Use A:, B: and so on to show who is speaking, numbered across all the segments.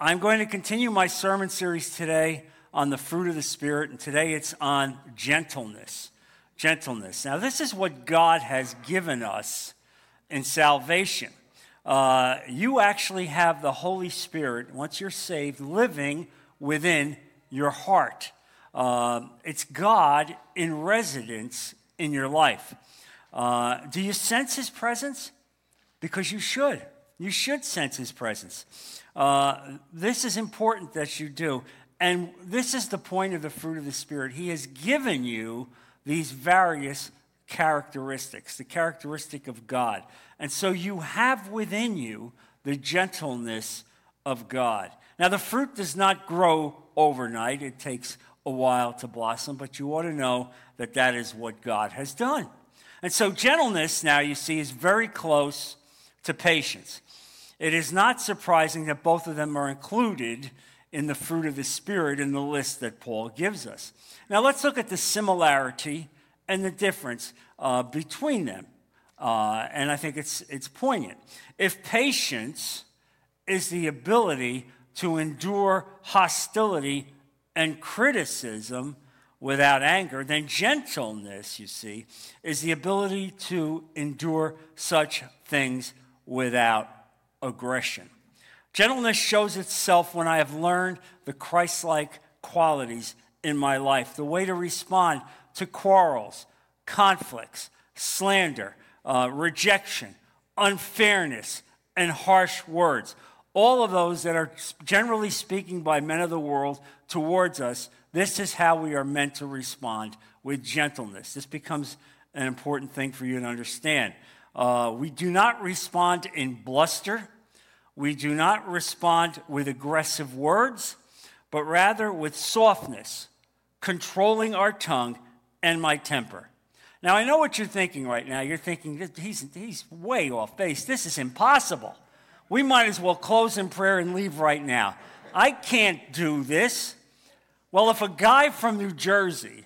A: I'm going to continue my sermon series today on the fruit of the Spirit, and today it's on gentleness. Gentleness. Now, this is what God has given us in salvation. Uh, you actually have the Holy Spirit, once you're saved, living within your heart. Uh, it's God in residence in your life. Uh, do you sense His presence? Because you should. You should sense His presence. Uh, this is important that you do. And this is the point of the fruit of the Spirit. He has given you these various characteristics, the characteristic of God. And so you have within you the gentleness of God. Now, the fruit does not grow overnight, it takes a while to blossom, but you ought to know that that is what God has done. And so, gentleness, now you see, is very close to patience. It is not surprising that both of them are included in the fruit of the Spirit in the list that Paul gives us. Now, let's look at the similarity and the difference uh, between them. Uh, and I think it's, it's poignant. If patience is the ability to endure hostility and criticism without anger, then gentleness, you see, is the ability to endure such things without aggression. Gentleness shows itself when I have learned the Christ like qualities in my life, the way to respond to quarrels, conflicts, slander, uh, rejection, unfairness, and harsh words. All of those that are generally speaking by men of the world towards us, this is how we are meant to respond with gentleness. This becomes an important thing for you to understand. Uh, we do not respond in bluster. We do not respond with aggressive words, but rather with softness, controlling our tongue and my temper. Now, I know what you're thinking right now. You're thinking, he's, he's way off base. This is impossible. We might as well close in prayer and leave right now. I can't do this. Well, if a guy from New Jersey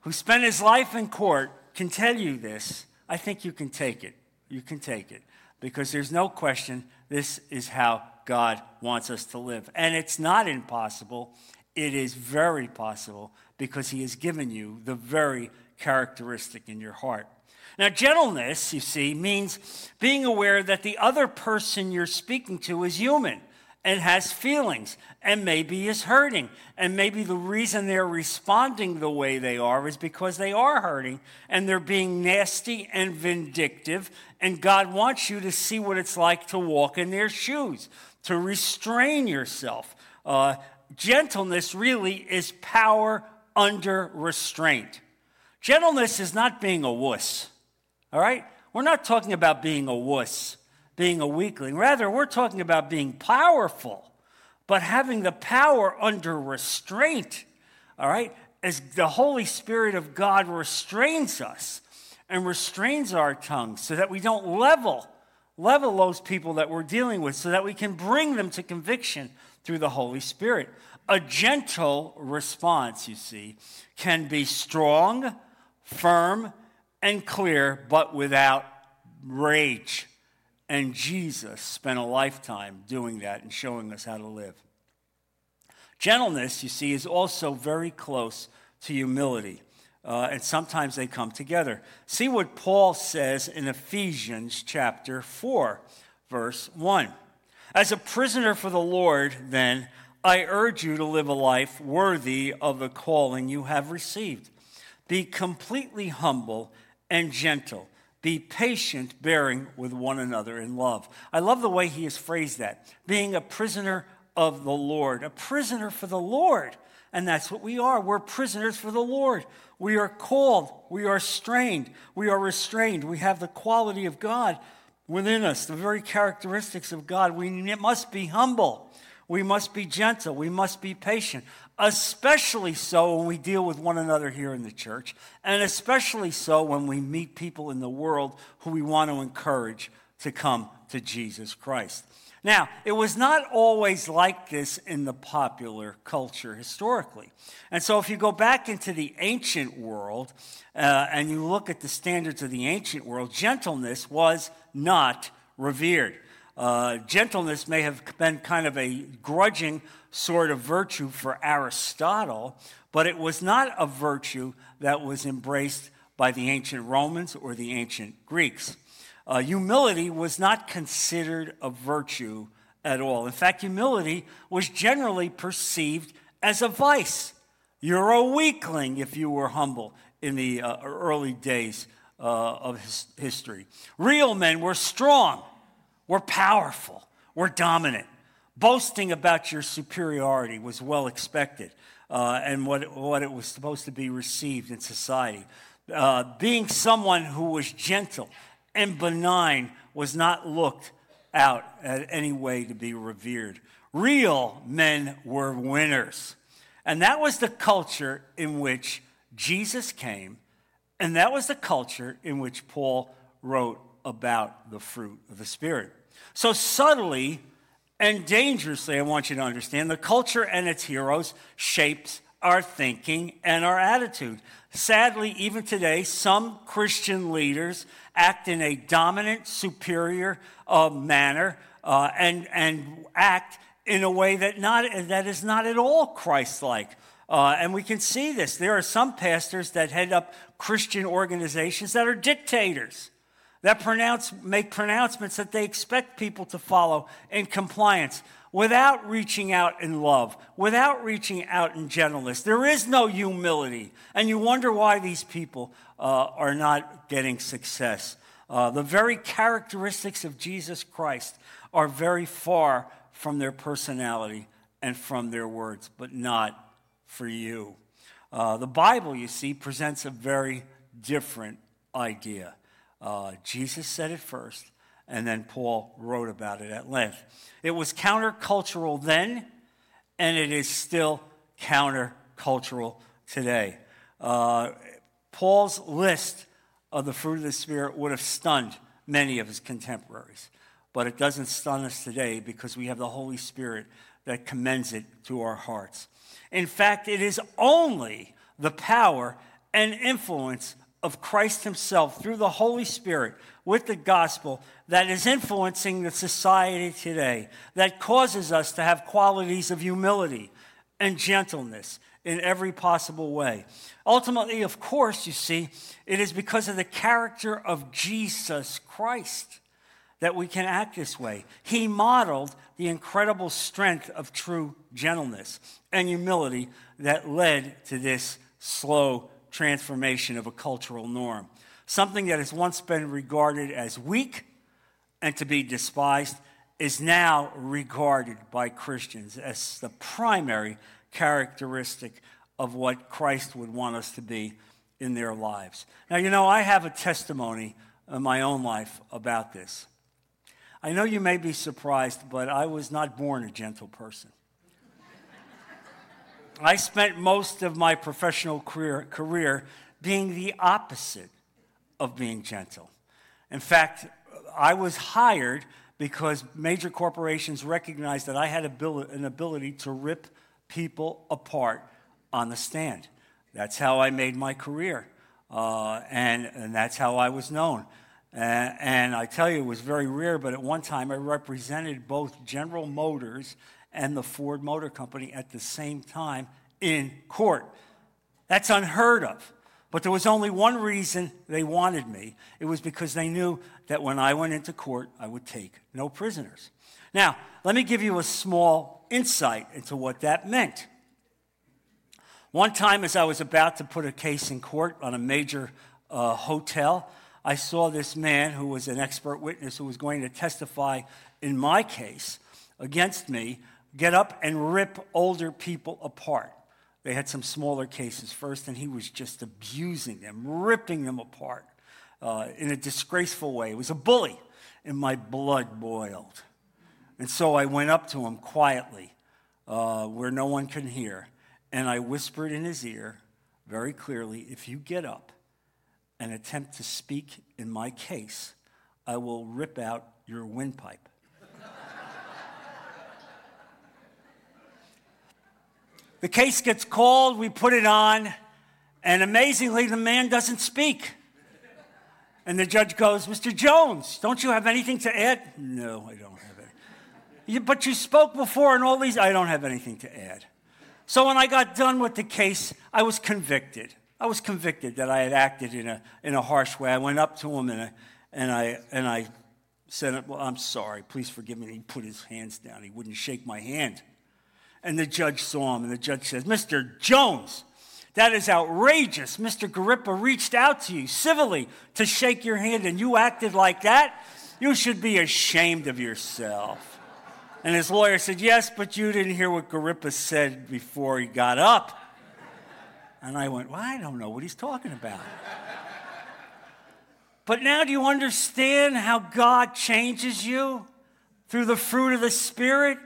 A: who spent his life in court can tell you this, I think you can take it. You can take it. Because there's no question this is how God wants us to live. And it's not impossible, it is very possible because He has given you the very characteristic in your heart. Now, gentleness, you see, means being aware that the other person you're speaking to is human and has feelings and maybe is hurting. And maybe the reason they're responding the way they are is because they are hurting and they're being nasty and vindictive. And God wants you to see what it's like to walk in their shoes, to restrain yourself. Uh, gentleness really is power under restraint. Gentleness is not being a wuss, all right? We're not talking about being a wuss, being a weakling. Rather, we're talking about being powerful, but having the power under restraint, all right? As the Holy Spirit of God restrains us and restrains our tongues so that we don't level level those people that we're dealing with so that we can bring them to conviction through the Holy Spirit. A gentle response, you see, can be strong, firm, and clear, but without rage. And Jesus spent a lifetime doing that and showing us how to live. Gentleness, you see, is also very close to humility. Uh, and sometimes they come together. See what Paul says in Ephesians chapter 4, verse 1. As a prisoner for the Lord, then, I urge you to live a life worthy of the calling you have received. Be completely humble and gentle. Be patient, bearing with one another in love. I love the way he has phrased that. Being a prisoner of the Lord, a prisoner for the Lord. And that's what we are. We're prisoners for the Lord. We are called. We are strained. We are restrained. We have the quality of God within us, the very characteristics of God. We must be humble. We must be gentle. We must be patient, especially so when we deal with one another here in the church, and especially so when we meet people in the world who we want to encourage to come to Jesus Christ. Now, it was not always like this in the popular culture historically. And so, if you go back into the ancient world uh, and you look at the standards of the ancient world, gentleness was not revered. Uh, gentleness may have been kind of a grudging sort of virtue for Aristotle, but it was not a virtue that was embraced by the ancient Romans or the ancient Greeks. Uh, humility was not considered a virtue at all. In fact, humility was generally perceived as a vice. You're a weakling if you were humble in the uh, early days uh, of his history. Real men were strong, were powerful, were dominant. Boasting about your superiority was well expected uh, and what, what it was supposed to be received in society. Uh, being someone who was gentle and benign was not looked out at any way to be revered. Real men were winners. And that was the culture in which Jesus came, and that was the culture in which Paul wrote about the fruit of the Spirit. So, subtly and dangerously, I want you to understand, the culture and its heroes shapes our thinking and our attitude. Sadly, even today, some Christian leaders act in a dominant, superior uh, manner uh, and, and act in a way that, not, that is not at all Christ like. Uh, and we can see this. There are some pastors that head up Christian organizations that are dictators, that pronounce, make pronouncements that they expect people to follow in compliance without reaching out in love, without reaching out in gentleness. There is no humility. And you wonder why these people uh, are not getting success. Uh, the very characteristics of Jesus Christ are very far from their personality and from their words, but not for you. Uh, the Bible, you see, presents a very different idea. Uh, Jesus said it first, and then Paul wrote about it at length. It was countercultural then, and it is still countercultural today. Uh, Paul's list of the fruit of the Spirit would have stunned many of his contemporaries, but it doesn't stun us today because we have the Holy Spirit that commends it to our hearts. In fact, it is only the power and influence of Christ Himself through the Holy Spirit with the gospel that is influencing the society today, that causes us to have qualities of humility and gentleness in every possible way. Ultimately, of course, you see, it is because of the character of Jesus Christ that we can act this way. He modeled the incredible strength of true gentleness and humility that led to this slow transformation of a cultural norm. Something that has once been regarded as weak and to be despised is now regarded by Christians as the primary characteristic of what Christ would want us to be in their lives. Now, you know, I have a testimony in my own life about this. I know you may be surprised, but I was not born a gentle person. I spent most of my professional career, career being the opposite of being gentle. In fact, I was hired because major corporations recognized that I had an ability to rip people apart on the stand. That's how I made my career, uh, and, and that's how I was known. And, and I tell you, it was very rare, but at one time I represented both General Motors and the Ford Motor Company at the same time in court. That's unheard of. But there was only one reason they wanted me. It was because they knew that when I went into court, I would take no prisoners. Now, let me give you a small insight into what that meant. One time, as I was about to put a case in court on a major uh, hotel, I saw this man who was an expert witness who was going to testify in my case against me get up and rip older people apart. They had some smaller cases first, and he was just abusing them, ripping them apart uh, in a disgraceful way. It was a bully, and my blood boiled. And so I went up to him quietly, uh, where no one can hear, and I whispered in his ear very clearly if you get up and attempt to speak in my case, I will rip out your windpipe. The case gets called, we put it on, and amazingly, the man doesn't speak. And the judge goes, Mr. Jones, don't you have anything to add? No, I don't have it. But you spoke before and all these, I don't have anything to add. So when I got done with the case, I was convicted. I was convicted that I had acted in a, in a harsh way. I went up to him and I, and I, and I said, Well, I'm sorry, please forgive me. And he put his hands down. He wouldn't shake my hand. And the judge saw him, and the judge says, Mr. Jones, that is outrageous. Mr. Garippa reached out to you civilly to shake your hand, and you acted like that? You should be ashamed of yourself. And his lawyer said, Yes, but you didn't hear what Garippa said before he got up. And I went, Well, I don't know what he's talking about. But now do you understand how God changes you through the fruit of the Spirit?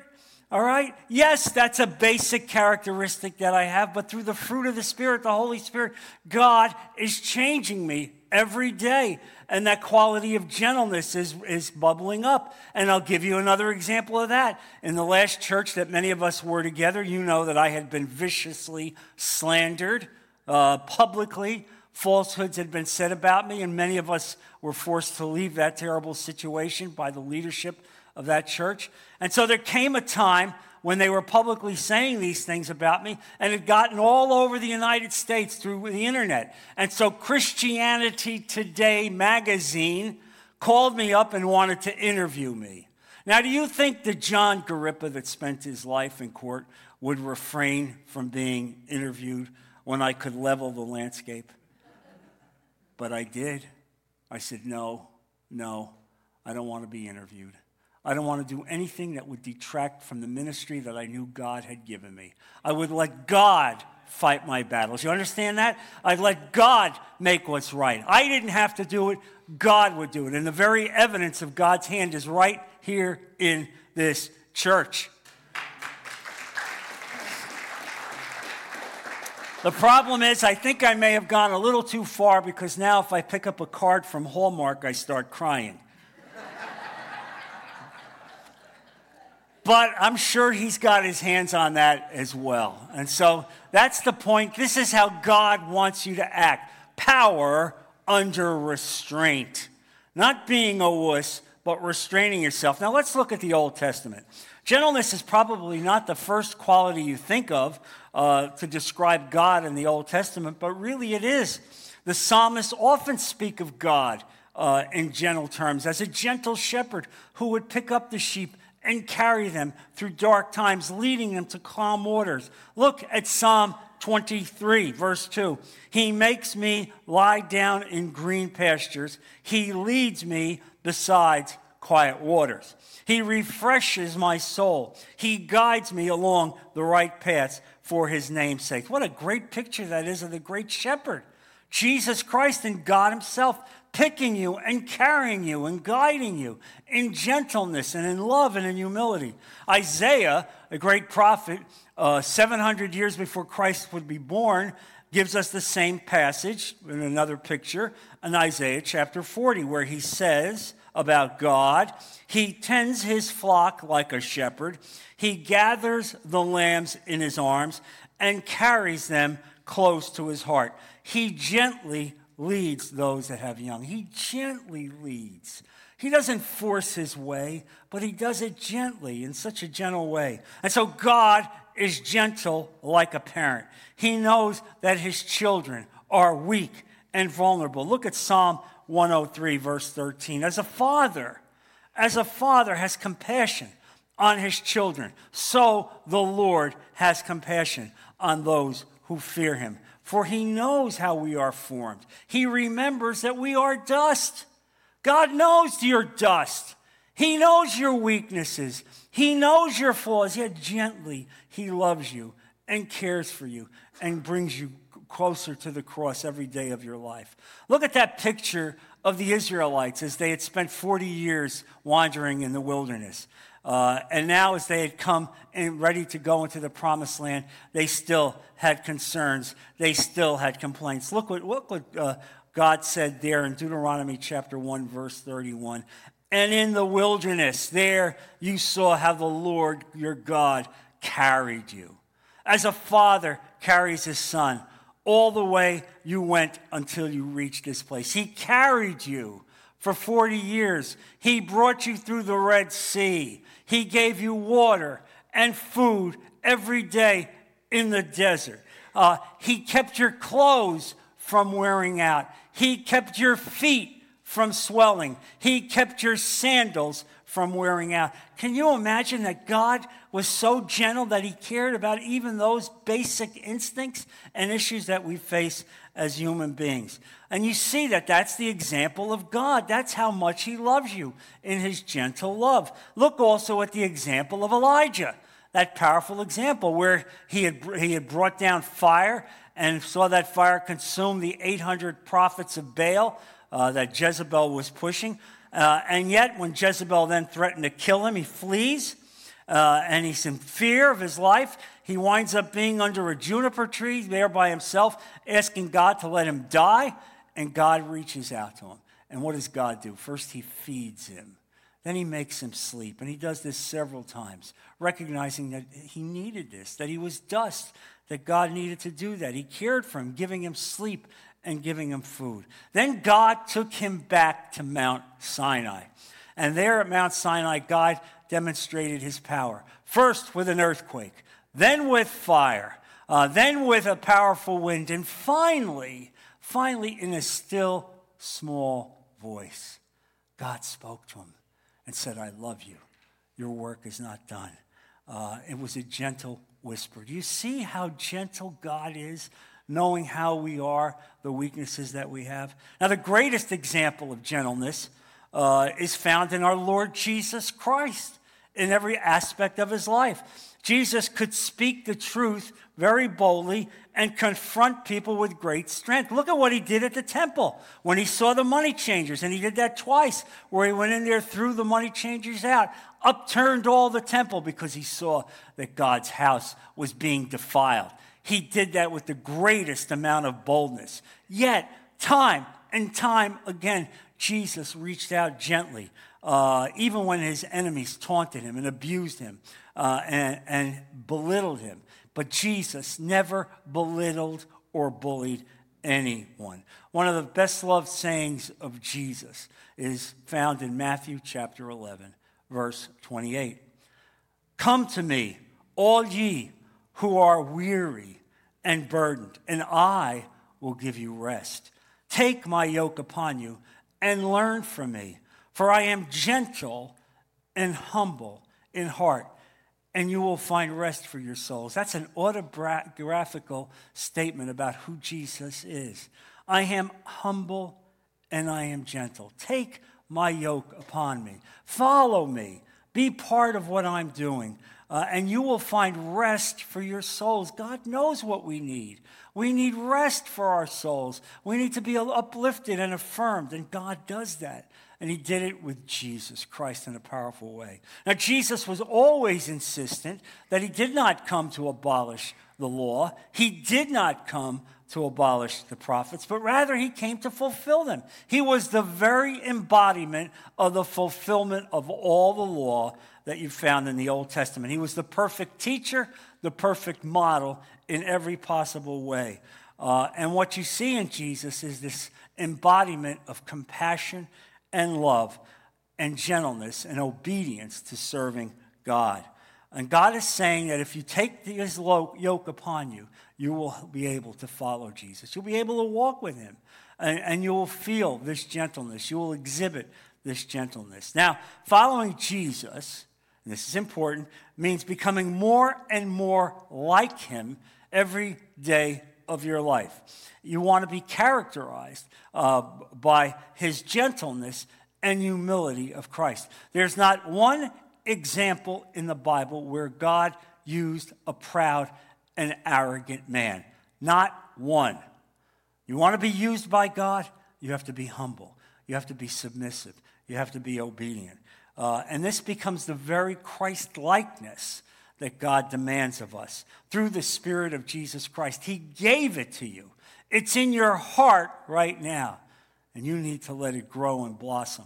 A: All right? Yes, that's a basic characteristic that I have, but through the fruit of the Spirit, the Holy Spirit, God is changing me every day. And that quality of gentleness is, is bubbling up. And I'll give you another example of that. In the last church that many of us were together, you know that I had been viciously slandered uh, publicly. Falsehoods had been said about me, and many of us were forced to leave that terrible situation by the leadership of that church. And so there came a time when they were publicly saying these things about me, and it gotten all over the United States through the internet. And so Christianity Today magazine called me up and wanted to interview me. Now, do you think that John Garippa, that spent his life in court, would refrain from being interviewed when I could level the landscape? But I did. I said, no, no, I don't want to be interviewed. I don't want to do anything that would detract from the ministry that I knew God had given me. I would let God fight my battles. You understand that? I'd let God make what's right. I didn't have to do it, God would do it. And the very evidence of God's hand is right here in this church. The problem is, I think I may have gone a little too far because now if I pick up a card from Hallmark, I start crying. But I'm sure he's got his hands on that as well. And so that's the point. This is how God wants you to act power under restraint. Not being a wuss, but restraining yourself. Now let's look at the Old Testament. Gentleness is probably not the first quality you think of uh, to describe God in the Old Testament, but really it is. The psalmists often speak of God uh, in gentle terms as a gentle shepherd who would pick up the sheep and carry them through dark times, leading them to calm waters. Look at Psalm 23, verse 2. He makes me lie down in green pastures, He leads me beside quiet waters. He refreshes my soul. He guides me along the right paths for his name's sake. What a great picture that is of the great shepherd. Jesus Christ and God Himself picking you and carrying you and guiding you in gentleness and in love and in humility. Isaiah, a great prophet, uh, 700 years before Christ would be born, gives us the same passage in another picture in Isaiah chapter 40, where he says about God, He tends His flock like a shepherd, He gathers the lambs in His arms and carries them close to His heart. He gently leads those that have young. He gently leads. He doesn't force his way, but he does it gently, in such a gentle way. And so God is gentle like a parent. He knows that his children are weak and vulnerable. Look at Psalm 103, verse 13. As a father, as a father has compassion on his children, so the Lord has compassion on those who fear him for he knows how we are formed. He remembers that we are dust. God knows you're dust. He knows your weaknesses. He knows your flaws, yet gently he loves you and cares for you and brings you closer to the cross every day of your life. Look at that picture of the Israelites as they had spent 40 years wandering in the wilderness. Uh, and now, as they had come and ready to go into the promised land, they still had concerns. They still had complaints. Look what, look what uh, God said there in Deuteronomy chapter 1, verse 31. And in the wilderness, there you saw how the Lord your God carried you. As a father carries his son, all the way you went until you reached this place. He carried you for 40 years. He brought you through the Red Sea. He gave you water and food every day in the desert. Uh, he kept your clothes from wearing out. He kept your feet from swelling. He kept your sandals from wearing out. Can you imagine that God was so gentle that He cared about even those basic instincts and issues that we face as human beings? And you see that that's the example of God. That's how much He loves you in His gentle love. Look also at the example of Elijah, that powerful example where he had, he had brought down fire and saw that fire consume the 800 prophets of Baal uh, that Jezebel was pushing. Uh, and yet, when Jezebel then threatened to kill him, he flees uh, and he's in fear of his life. He winds up being under a juniper tree there by himself, asking God to let him die. And God reaches out to him. And what does God do? First, he feeds him. Then he makes him sleep. And he does this several times, recognizing that he needed this, that he was dust, that God needed to do that. He cared for him, giving him sleep and giving him food. Then God took him back to Mount Sinai. And there at Mount Sinai, God demonstrated his power. First with an earthquake, then with fire, uh, then with a powerful wind, and finally, finally, in a still small voice, God spoke to him and said, I love you. Your work is not done. Uh, it was a gentle whisper. Do you see how gentle God is? knowing how we are, the weaknesses that we have. Now, the greatest example of gentleness uh, is found in our Lord Jesus Christ in every aspect of his life. Jesus could speak the truth very boldly and confront people with great strength. Look at what he did at the temple when he saw the money changers, and he did that twice, where he went in there, threw the money changers out, upturned all the temple because he saw that God's house was being defiled. He did that with the greatest amount of boldness. Yet, time and time again, Jesus reached out gently, uh, even when his enemies taunted him and abused him uh, and, and belittled him. But Jesus never belittled or bullied anyone. One of the best loved sayings of Jesus is found in Matthew chapter 11, verse 28. Come to me, all ye who are weary and burdened, and I will give you rest. Take my yoke upon you and learn from me, for I am gentle and humble in heart, and you will find rest for your souls. That's an autobiographical statement about who Jesus is. I am humble and I am gentle. Take my yoke upon me. Follow me. Be part of what I'm doing uh, and you will find rest for your souls. God knows what we need. We need rest for our souls. We need to be uplifted and affirmed, and God does that. And He did it with Jesus Christ in a powerful way. Now, Jesus was always insistent that He did not come to abolish the law, He did not come to abolish the prophets, but rather he came to fulfill them. He was the very embodiment of the fulfillment of all the law that you found in the Old Testament. He was the perfect teacher, the perfect model in every possible way. Uh, and what you see in Jesus is this embodiment of compassion and love and gentleness and obedience to serving God. And God is saying that if you take his yoke upon you, you will be able to follow Jesus. You'll be able to walk with him, and, and you will feel this gentleness. You will exhibit this gentleness. Now, following Jesus this is important, means becoming more and more like him every day of your life. You want to be characterized uh, by his gentleness and humility of Christ. There's not one example in the Bible where God used a proud and arrogant man. Not one. You want to be used by God? You have to be humble. You have to be submissive. You have to be obedient. Uh, and this becomes the very Christ likeness that God demands of us through the Spirit of Jesus Christ. He gave it to you, it's in your heart right now, and you need to let it grow and blossom.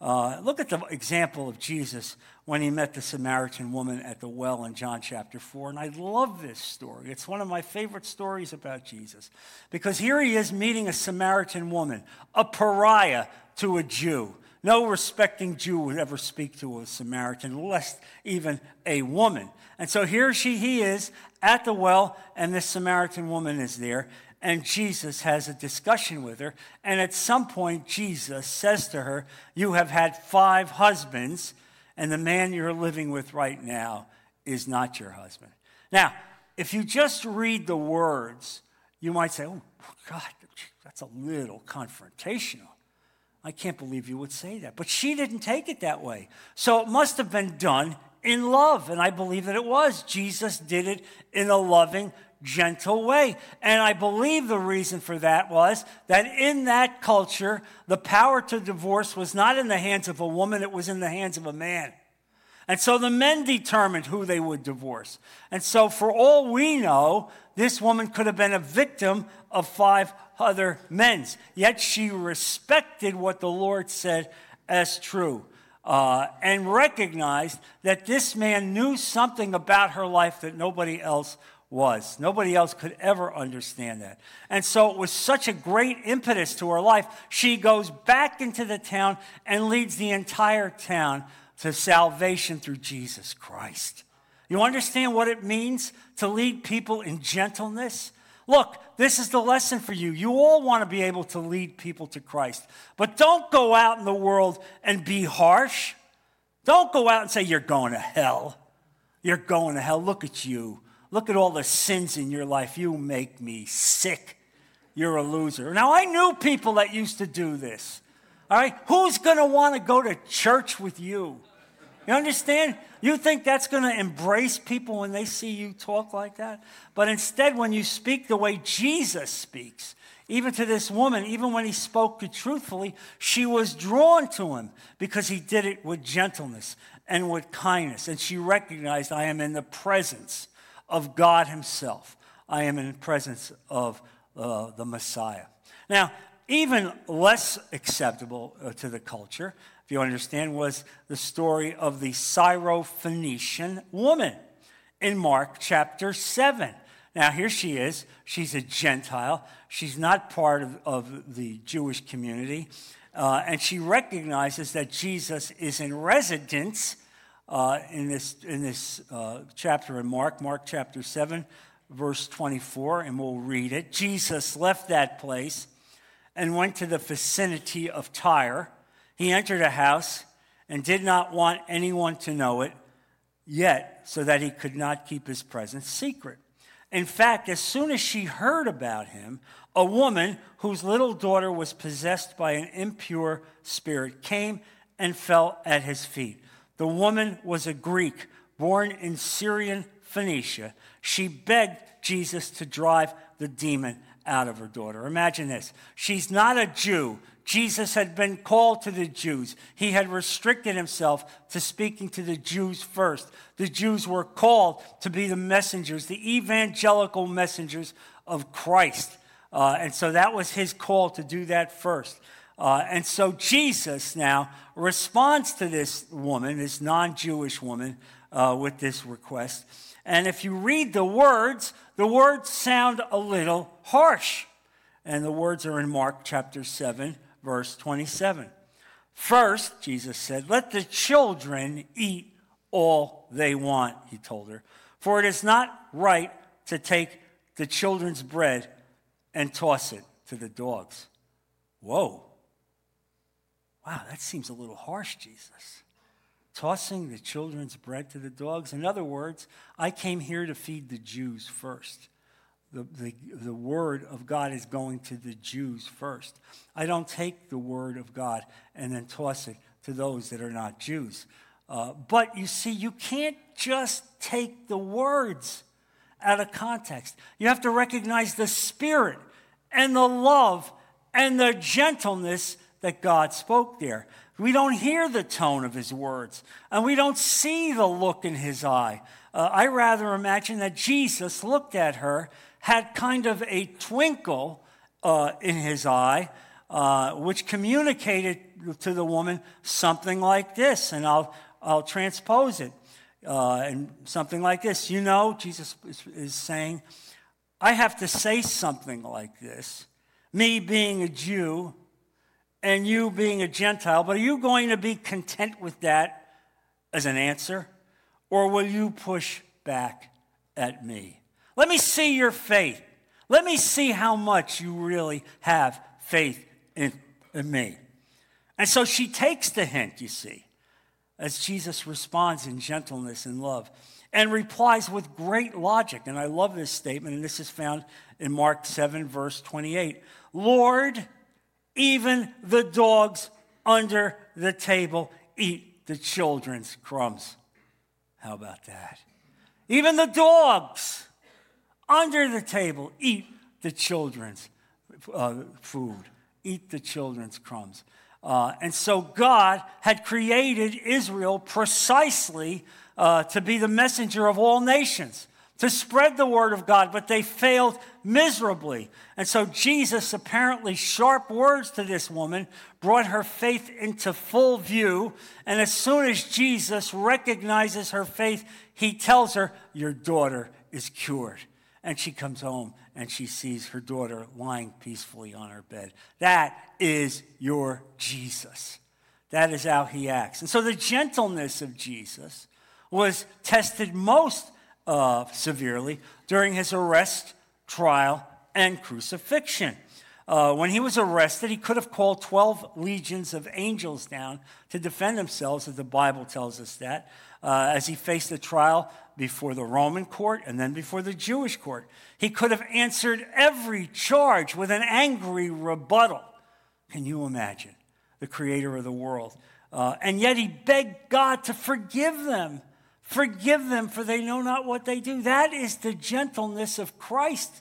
A: Uh, look at the example of Jesus when he met the Samaritan woman at the well in John chapter 4. And I love this story. It's one of my favorite stories about Jesus because here he is meeting a Samaritan woman, a pariah to a Jew. No respecting Jew would ever speak to a Samaritan, less even a woman. And so here she he is at the well, and this Samaritan woman is there, and Jesus has a discussion with her. And at some point, Jesus says to her, You have had five husbands, and the man you're living with right now is not your husband. Now, if you just read the words, you might say, Oh, God, that's a little confrontational. I can't believe you would say that. But she didn't take it that way. So it must have been done in love. And I believe that it was. Jesus did it in a loving, gentle way. And I believe the reason for that was that in that culture, the power to divorce was not in the hands of a woman, it was in the hands of a man. And so the men determined who they would divorce. And so, for all we know, this woman could have been a victim of five other men's. Yet she respected what the Lord said as true uh, and recognized that this man knew something about her life that nobody else was. Nobody else could ever understand that. And so it was such a great impetus to her life. She goes back into the town and leads the entire town to salvation through Jesus Christ. You understand what it means to lead people in gentleness? Look, this is the lesson for you. You all want to be able to lead people to Christ, but don't go out in the world and be harsh. Don't go out and say, You're going to hell. You're going to hell. Look at you. Look at all the sins in your life. You make me sick. You're a loser. Now, I knew people that used to do this. All right? Who's going to want to go to church with you? You understand? You think that's going to embrace people when they see you talk like that? But instead, when you speak the way Jesus speaks, even to this woman, even when he spoke truthfully, she was drawn to him because he did it with gentleness and with kindness. And she recognized, I am in the presence of God Himself. I am in the presence of uh, the Messiah. Now, even less acceptable uh, to the culture you understand, was the story of the Syrophoenician woman in Mark chapter 7. Now, here she is. She's a Gentile. She's not part of, of the Jewish community. Uh, and she recognizes that Jesus is in residence uh, in this, in this uh, chapter in Mark, Mark chapter 7, verse 24, and we'll read it. Jesus left that place and went to the vicinity of Tyre he entered a house and did not want anyone to know it, yet, so that he could not keep his presence secret. In fact, as soon as she heard about him, a woman whose little daughter was possessed by an impure spirit came and fell at his feet. The woman was a Greek born in Syrian Phoenicia. She begged Jesus to drive the demon out of her daughter. Imagine this. She's not a Jew. Jesus had been called to the Jews. He had restricted himself to speaking to the Jews first. The Jews were called to be the messengers, the evangelical messengers of Christ. Uh, and so that was his call to do that first. Uh, and so Jesus now responds to this woman, this non Jewish woman, uh, with this request. And if you read the words, the words sound a little harsh. And the words are in Mark chapter 7, verse 27. First, Jesus said, Let the children eat all they want, he told her. For it is not right to take the children's bread and toss it to the dogs. Whoa. Wow, that seems a little harsh, Jesus. Tossing the children's bread to the dogs. In other words, I came here to feed the Jews first the, the, the word of God is going to the Jews first. I don't take the word of God and then toss it to those that are not Jews. Uh, but you see, you can't just take the words out of context. You have to recognize the spirit and the love and the gentleness that God spoke there. We don't hear the tone of his words, and we don't see the look in his eye. Uh, I rather imagine that Jesus looked at her had kind of a twinkle uh, in his eye, uh, which communicated to the woman something like this, and I'll, I'll transpose it. Uh, and something like this. You know, Jesus is, is saying, I have to say something like this, me being a Jew and you being a Gentile, but are you going to be content with that as an answer? Or will you push back at me? Let me see your faith. Let me see how much you really have faith in, in me. And so she takes the hint, you see, as Jesus responds in gentleness and love and replies with great logic. And I love this statement, and this is found in Mark 7, verse 28. Lord, even the dogs under the table eat the children's crumbs. How about that? Even the dogs under the table eat the children's uh, food, eat the children's crumbs. Uh, and so God had created Israel precisely uh, to be the messenger of all nations, to spread the word of God, but they failed miserably. And so Jesus, apparently sharp words to this woman, brought her faith into full view. And as soon as Jesus recognizes her faith, he tells her, Your daughter is cured. And she comes home and she sees her daughter lying peacefully on her bed. That is your Jesus. That is how he acts. And so the gentleness of Jesus was tested most uh, severely during his arrest, trial, and crucifixion. Uh, when he was arrested, he could have called 12 legions of angels down to defend themselves, as the Bible tells us that, uh, as he faced the trial before the Roman court and then before the Jewish court. He could have answered every charge with an angry rebuttal. Can you imagine? The creator of the world. Uh, and yet he begged God to forgive them Forgive them, for they know not what they do. That is the gentleness of Christ.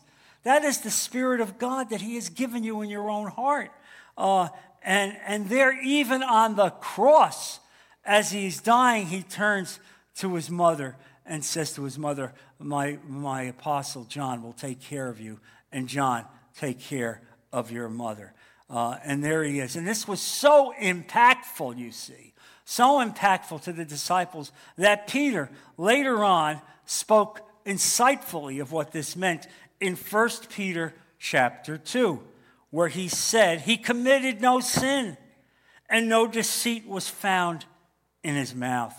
A: That is the Spirit of God that He has given you in your own heart. Uh, and, and there, even on the cross, as He's dying, He turns to His mother and says to His mother, My, my apostle John will take care of you. And John, take care of your mother. Uh, and there he is. And this was so impactful, you see so impactful to the disciples that Peter later on spoke insightfully of what this meant in 1 Peter chapter 2, where he said, He committed no sin, and no deceit was found in his mouth.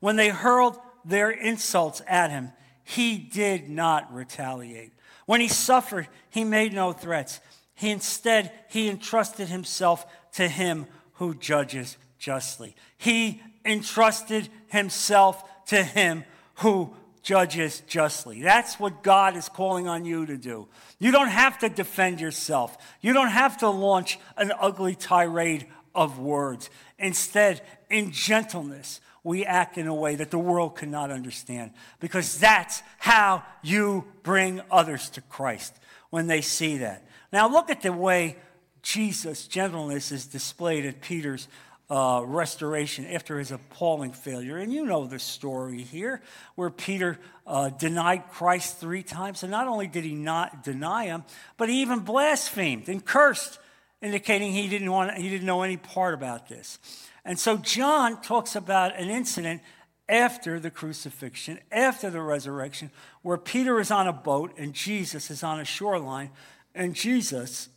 A: When they hurled their insults at him, he did not retaliate. When he suffered, he made no threats. He instead he entrusted himself to him who judges justly. He entrusted himself to him who judges justly. That's what God is calling on you to do. You don't have to defend yourself, you don't have to launch an ugly tirade of words. Instead, in gentleness, we act in a way that the world cannot understand because that's how you bring others to Christ when they see that. Now, look at the way Jesus' gentleness is displayed at Peter's uh, restoration after his appalling failure. And you know the story here, where Peter uh, denied Christ three times. And not only did he not deny him, but he even blasphemed and cursed, indicating he didn't, want, he didn't know any part about this. And so John talks about an incident after the crucifixion, after the resurrection, where Peter is on a boat and Jesus is on a shoreline, and Jesus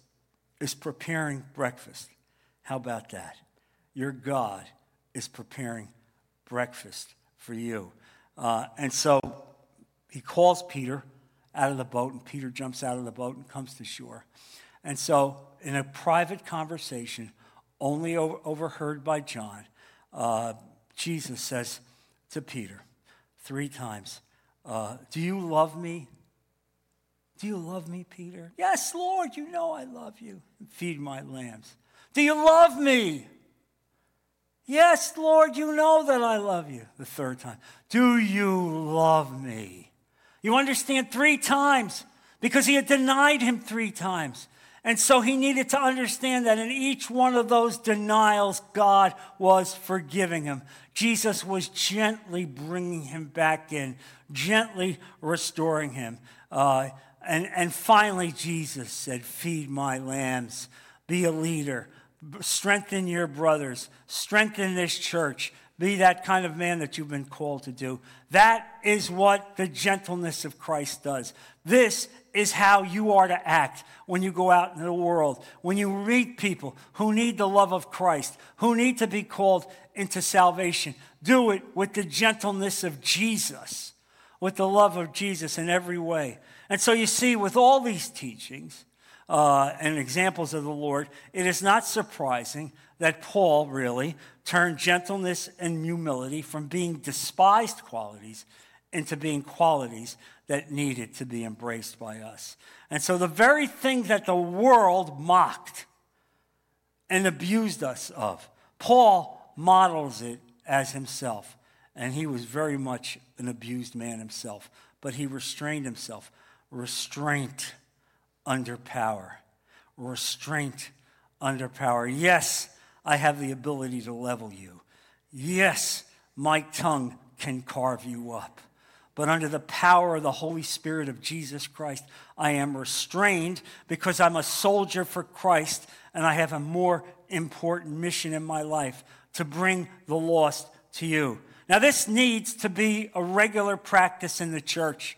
A: is preparing breakfast. How about that? your God is preparing breakfast for you. Uh, and so he calls Peter out of the boat, and Peter jumps out of the boat and comes to shore. And so, in a private conversation, only over, overheard by John, uh, Jesus says to Peter three times, uh, Do you love me? Do you love me, Peter? Yes, Lord, you know I love you. Feed my lambs. Do you love me? Yes, Lord, you know that I love you. The third time. Do you love me? You understand? Three times because he had denied him three times. And so he needed to understand that in each one of those denials, God was forgiving him. Jesus was gently bringing him back in, gently restoring him. Uh, and, and finally, Jesus said, Feed my lambs, be a leader, strengthen your brothers, strengthen this church. Be that kind of man that you've been called to do. That is what the gentleness of Christ does. This is how you are to act when you go out in the world, when you meet people who need the love of Christ, who need to be called into salvation. Do it with the gentleness of Jesus, with the love of Jesus in every way. And so you see, with all these teachings, uh, and examples of the Lord, it is not surprising that Paul really turned gentleness and humility from being despised qualities into being qualities that needed to be embraced by us. And so the very thing that the world mocked and abused us of, Paul models it as himself. And he was very much an abused man himself, but he restrained himself. Restraint under power. Restraint under power. Yes, I have the ability to level you. Yes, my tongue can carve you up. But under the power of the Holy Spirit of Jesus Christ, I am restrained because I'm a soldier for Christ and I have a more important mission in my life to bring the lost to you. Now, this needs to be a regular practice in the church.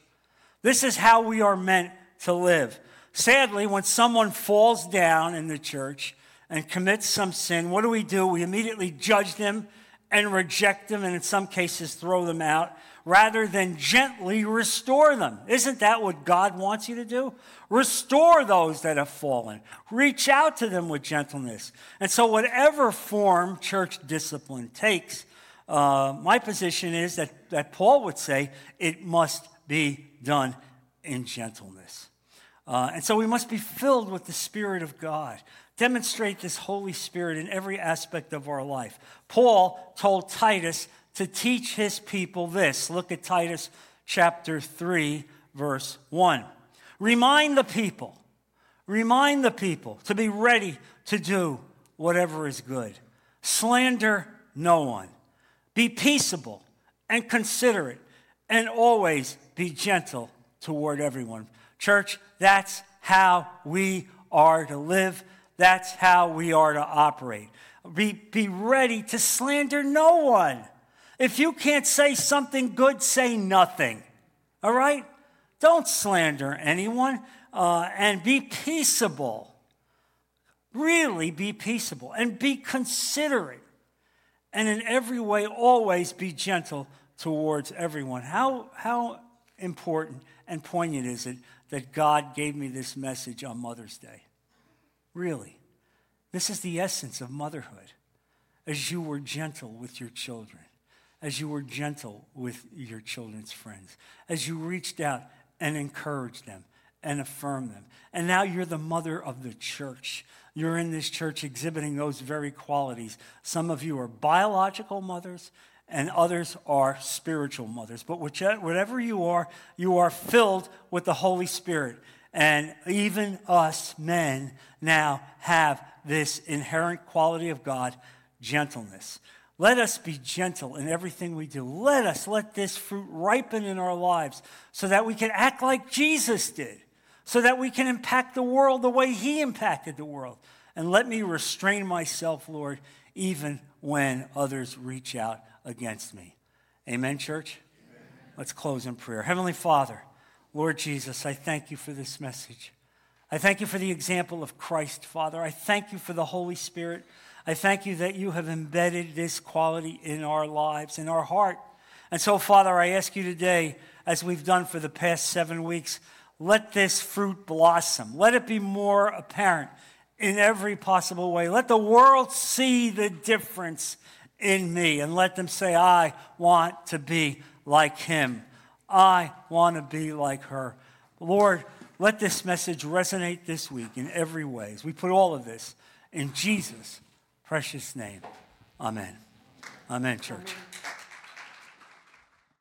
A: This is how we are meant to live. Sadly, when someone falls down in the church and commits some sin, what do we do? We immediately judge them and reject them, and in some cases, throw them out, rather than gently restore them. Isn't that what God wants you to do? Restore those that have fallen, reach out to them with gentleness. And so, whatever form church discipline takes, uh, my position is that, that Paul would say it must be done in gentleness. Uh, and so we must be filled with the Spirit of God. Demonstrate this Holy Spirit in every aspect of our life. Paul told Titus to teach his people this. Look at Titus chapter 3, verse 1. Remind the people, remind the people to be ready to do whatever is good. Slander no one. Be peaceable and considerate, and always be gentle toward everyone. Church, that's how we are to live. That's how we are to operate. Be, be ready to slander no one. If you can't say something good, say nothing. All right? Don't slander anyone uh, and be peaceable. Really be peaceable and be considerate. And in every way, always be gentle towards everyone. How, how important and poignant is it that God gave me this message on Mother's Day. Really. This is the essence of motherhood. As you were gentle with your children, as you were gentle with your children's friends, as you reached out and encouraged them and affirmed them. And now you're the mother of the church. You're in this church exhibiting those very qualities. Some of you are biological mothers, and others are spiritual mothers. But whatever you are, you are filled with the Holy Spirit. And even us men now have this inherent quality of God, gentleness. Let us be gentle in everything we do. Let us let this fruit ripen in our lives so that we can act like Jesus did, so that we can impact the world the way he impacted the world. And let me restrain myself, Lord, even when others reach out against me. Amen, church? Amen. Let's close in prayer. Heavenly Father, Lord Jesus, I thank you for this message. I thank you for the example of Christ, Father. I thank you for the Holy Spirit. I thank you that you have embedded this quality in our lives, in our heart. And so, Father, I ask you today, as we've done for the past seven weeks, let this fruit blossom. Let it be more apparent in every possible way. Let the world see the difference in me and let them say, I want to be like him. I want to be like her. Lord, let this message resonate this week in every way as we put all of this in Jesus' precious name. Amen. Amen, church.